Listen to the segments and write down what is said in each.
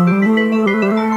याद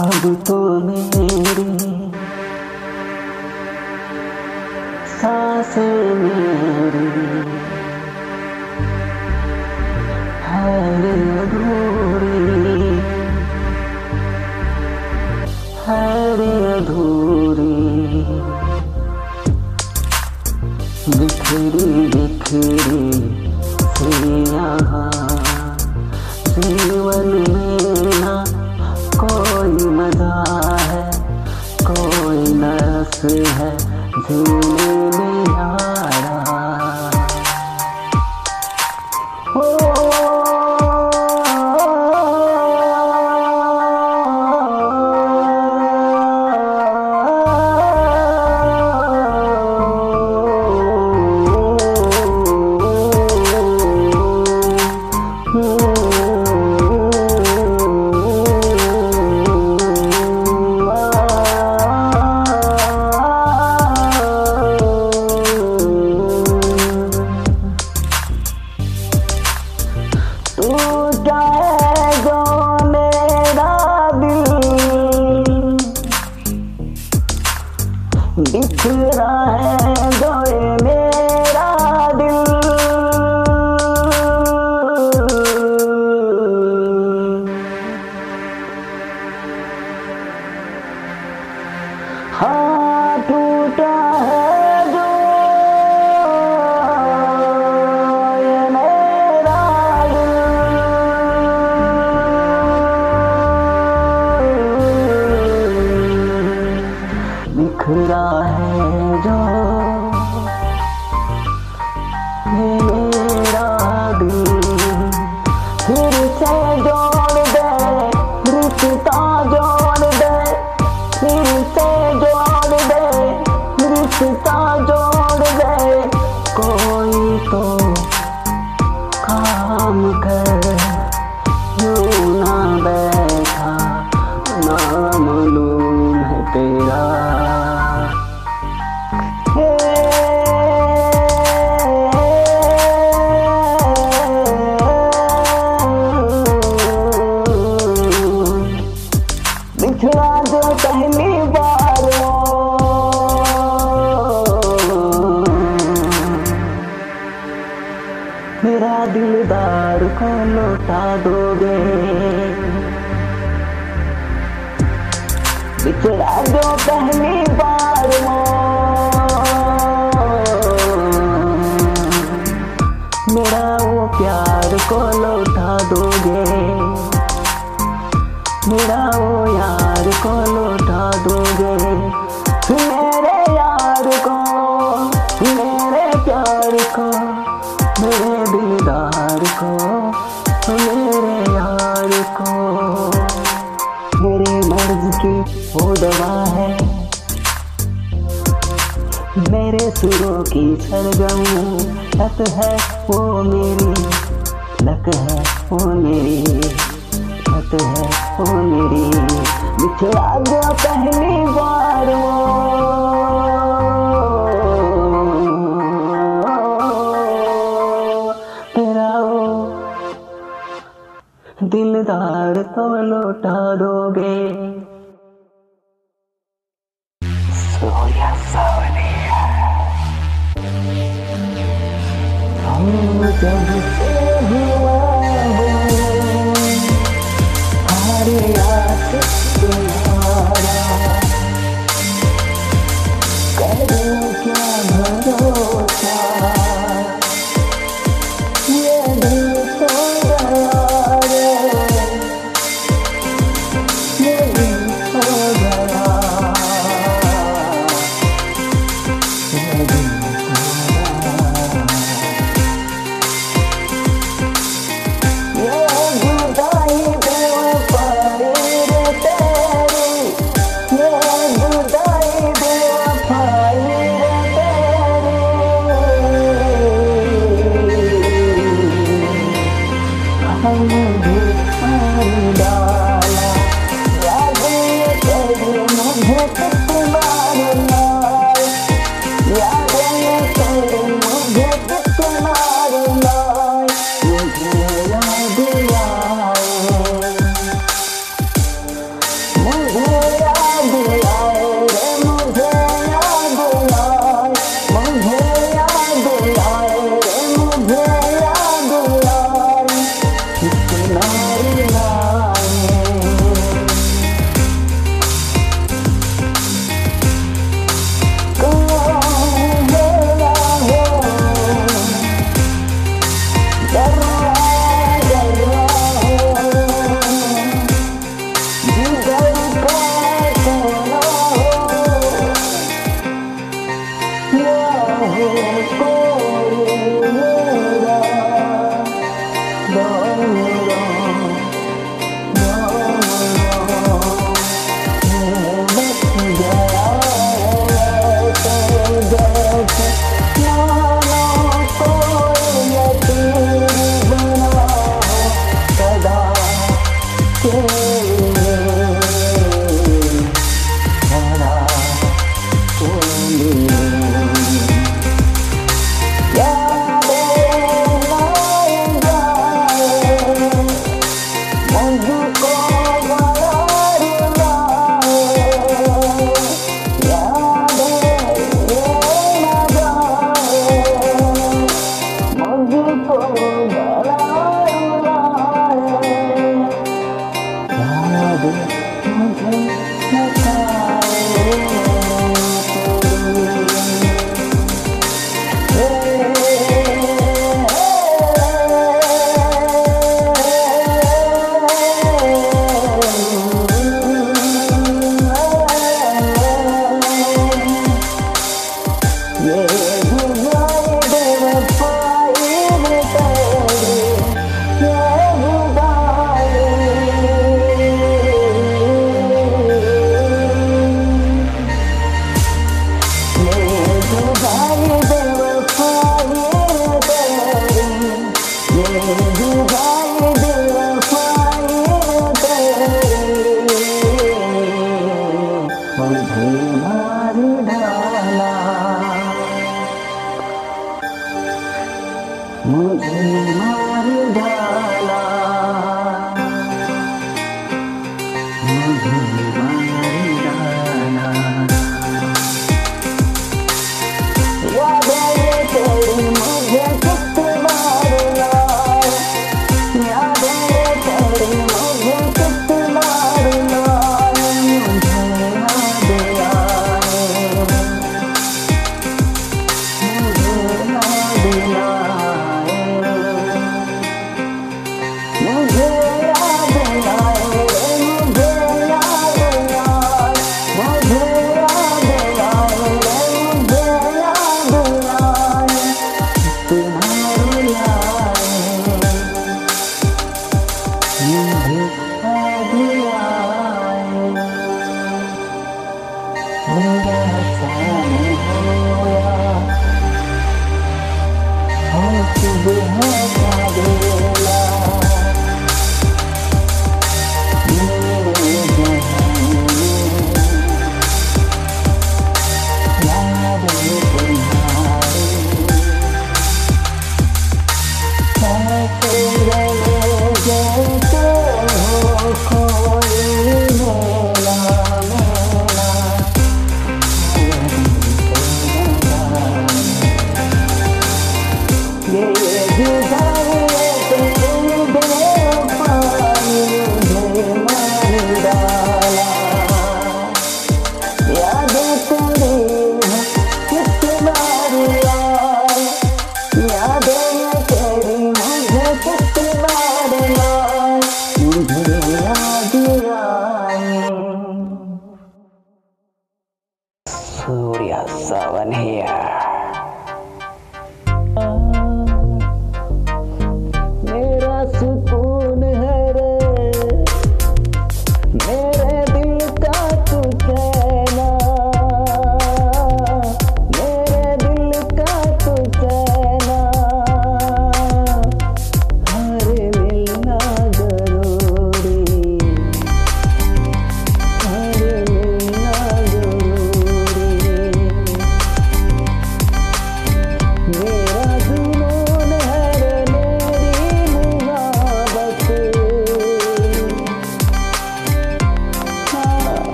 अब तो मेरी सांसें मेरी हर अधूरी हर अधूरी बिखरी बिखरी से है झूले फिरा है जोड़े में मेरा दिलदार को लौटा दोगे। बिछड़ा दो पहली बार मेरा वो प्यार को लौटा दोगे। मेरा वो यार को लौटा दोगे। सुरों की सरगम लत है वो मेरी लत है वो मेरी लत है वो मेरी। बिछड़ा गया पहली बार वो। तेरा वो दिलदार तो लौटा दोगे। down.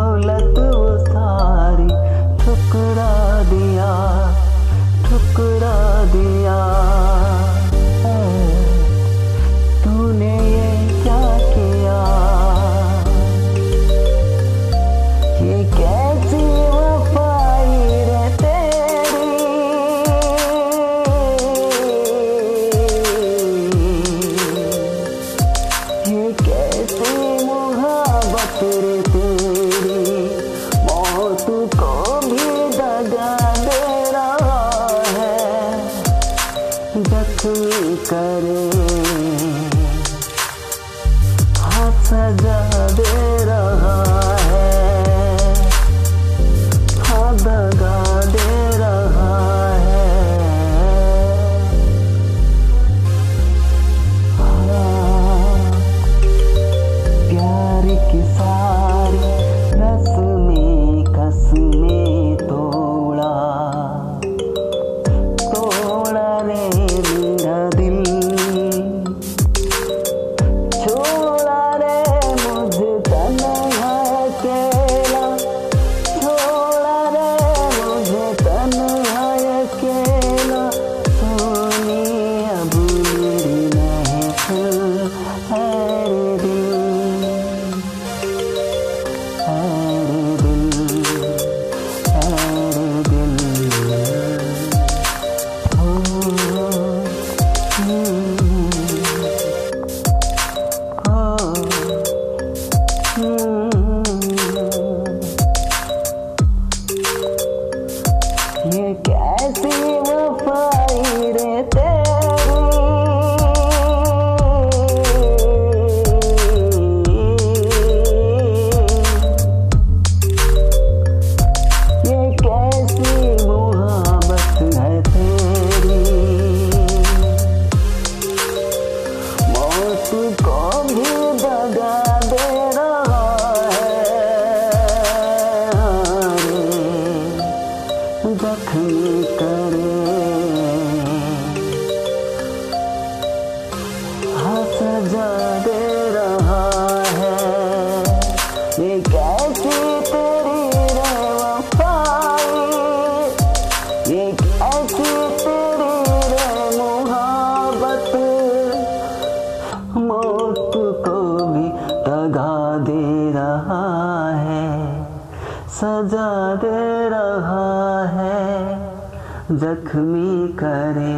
दौलत वो सारी ठुकरा दिया ठुकरा दिया। सजा दे रहा है, जख्मी करे।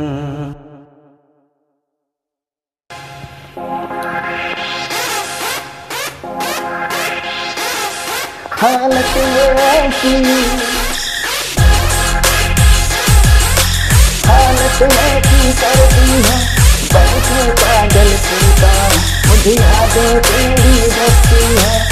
हालत ये ऐसी। हालत ऐसी करती है बैठे पागल पीता मुझे आदत तेरी बसती है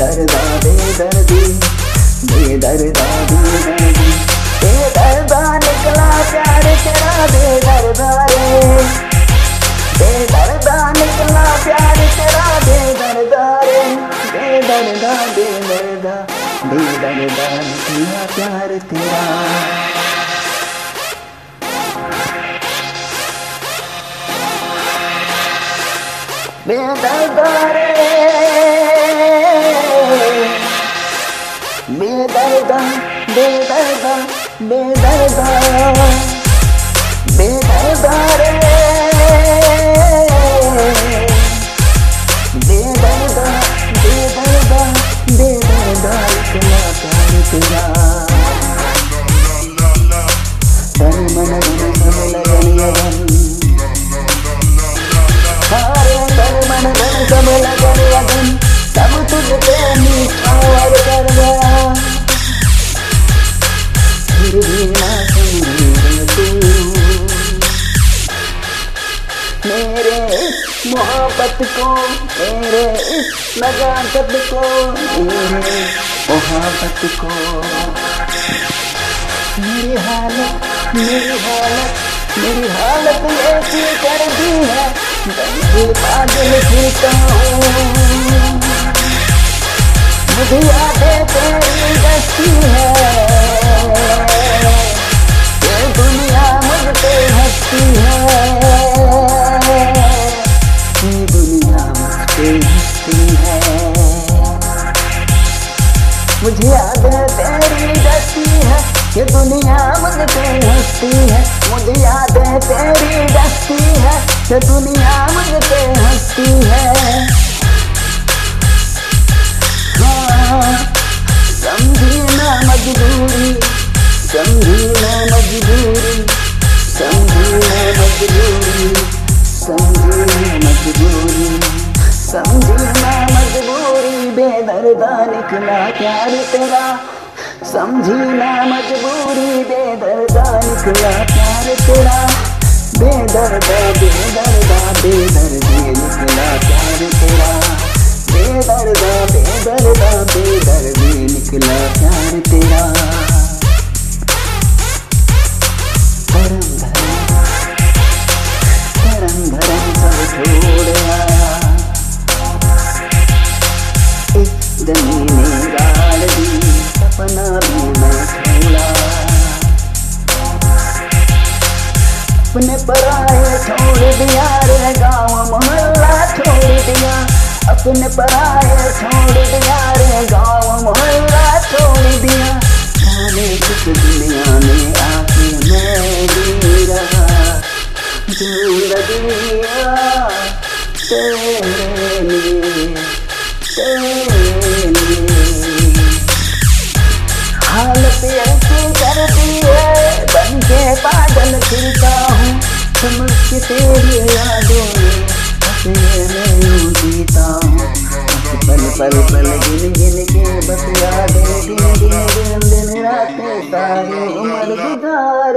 बेदर्दा, बेदर्दी बेदर्दा बेदर्दी। बेदर्दा निकला प्यार तेरा बेदर्दा रे। बेदर्दा, निकला प्यार तेरा बेदर्दा रे। बेदर्दा बेदर्दा बेदर्दा, निकला प्यार तेरा। बेदर्दा रे। बेदर्दा बेदर्दा बेदर्दा बेदर्दा रे। बेदर्दा सब तुझ कर गया मोहब्बत को मेरे नजाकत को मेरे मोहब्बत को मेरी हालत मेरी हालत मेरी हालत ऐसी कर दी हूँ। मुझे यादें तेरी दस्ती है ये दुनिया मुझ पे हंसती है मुझ पे यादें तेरी दस्ती है, ये दुनिया मुझ पे है मुझे यादें तेरी दस्ती है, ये दुनिया मुझ पे हंसती है। समझी ना मजबूरी समझी ना मजबूरी समझी ना मजबूरी समझी ना मजबूरी समझी ना मजबूरी बेदर्दा निकला प्यार तेरा समझी ना मजबूरी बेदर्दा निकला प्यार तेरा बेदर्दा बेदर्दा बेदर्दी निकला प्यार तेरा बेदर्दा बेदर्दा बेदर्दी सपना भी छोड़ा अपने पराए छोड़ दिया रे, गाँव मोहल्ला छोड़ दिया। अपने पराए छोड़ दिया रे गाँव मोहल्ला छोड़ दिया। जाने किस दुनिया में आके मैं जी रहा जिंदगिया तेरे हालत ऐसी कर दी है, बन के पागल फिरता हूँ। समझ के तेरी यादों में अपने में यूँ जीता पल पल पल गिन गिन के बस यादें दिन दिन दिन दिन रातें सारी उम्र गुजार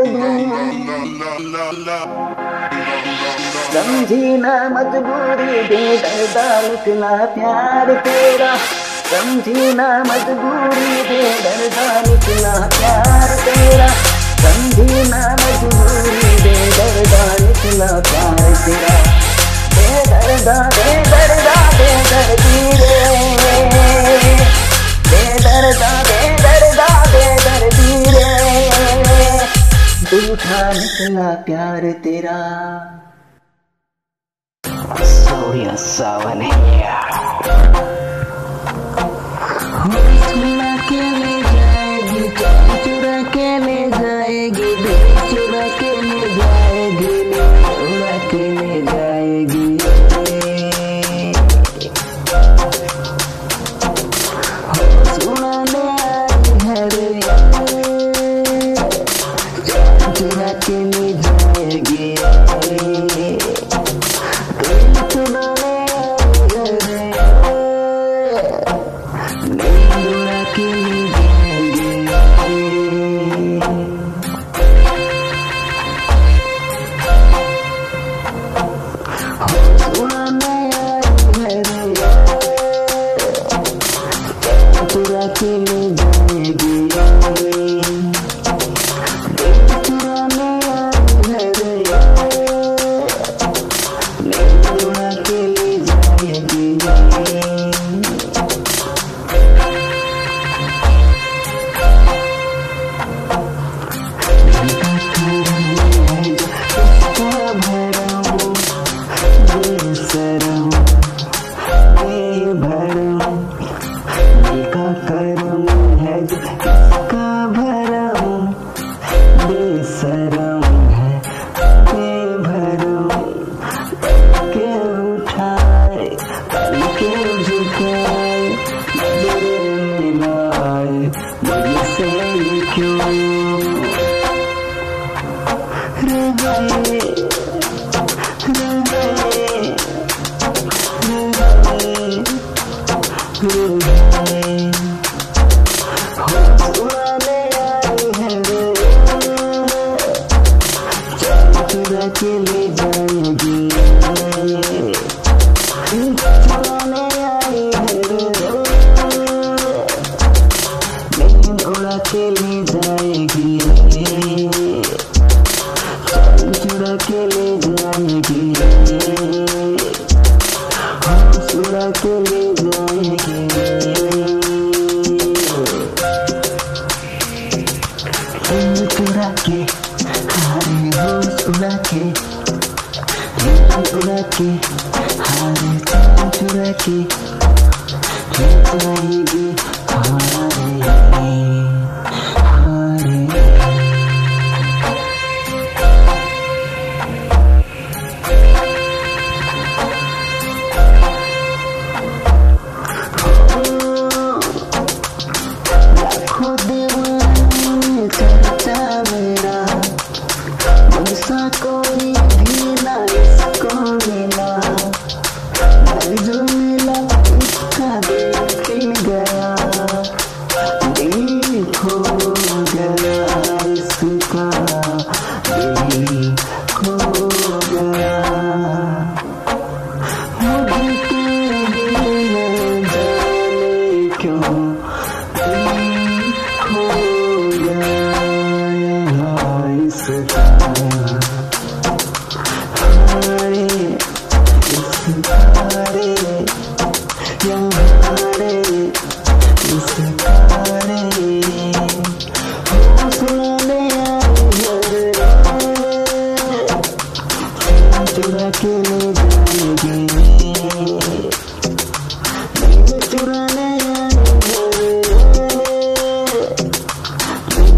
समझी ना मजबूरी बेदर्दा निकला प्यार तेरा समझी ना मजबूरी बेदर्दा निकला प्यार तेरा समझी ना मजबूरी रूठा निकला प्यार तेरा सोनिया सावनिया चुरा के ले जाएगी चुरा के ले जाएगी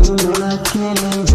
Luna, me.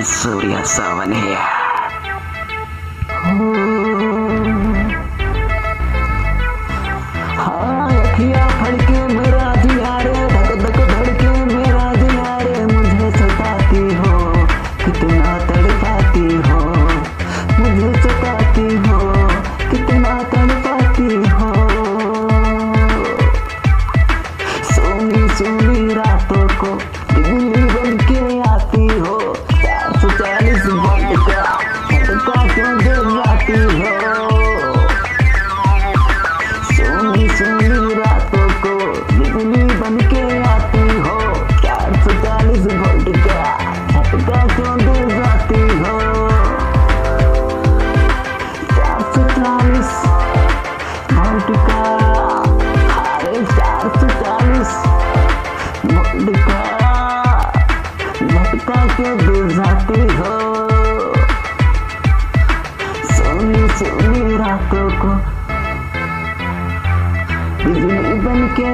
I'm Surya Sawan here.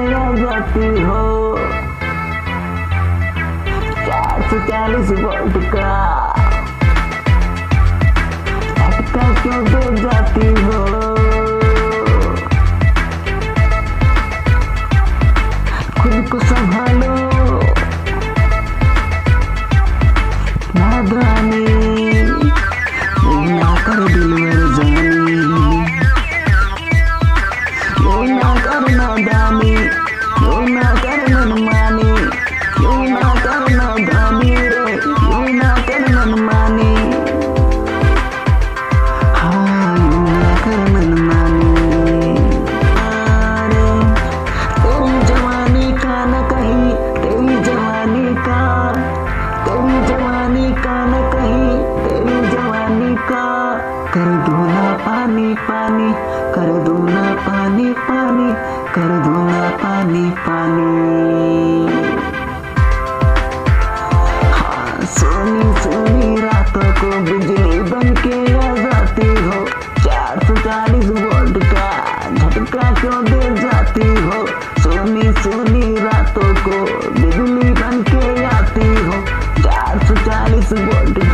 जगती हो चुका इस वर्ल्ड का अटका क्यों जाती हो the world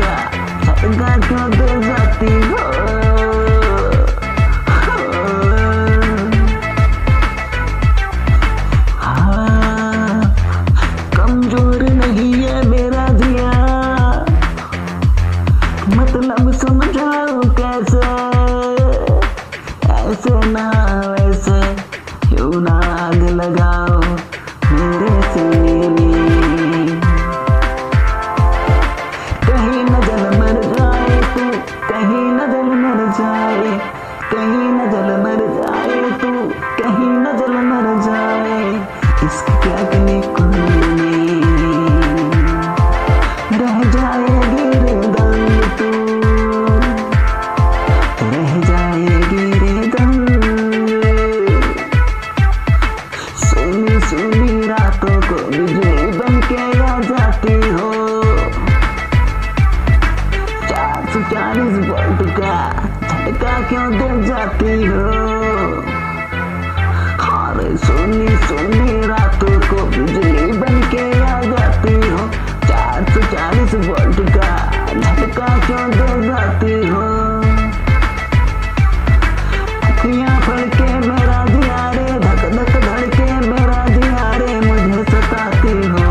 आती हो। अखियाँ फड़के मेरा दिया रे धक धक धड़के मेरा दिया मुझे सताती हो।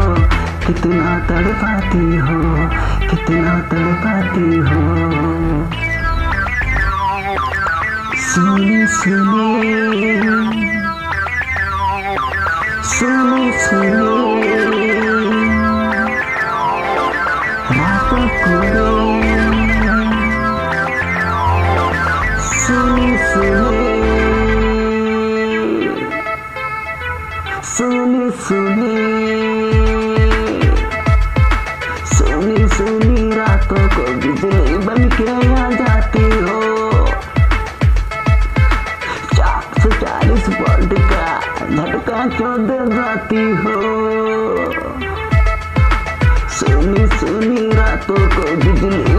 कितना तड़पाती हो, कितना तड़पाती हो। सुनी सुनी सुनी सुनी बाती हो। सुनी सुनी रातों को बिजली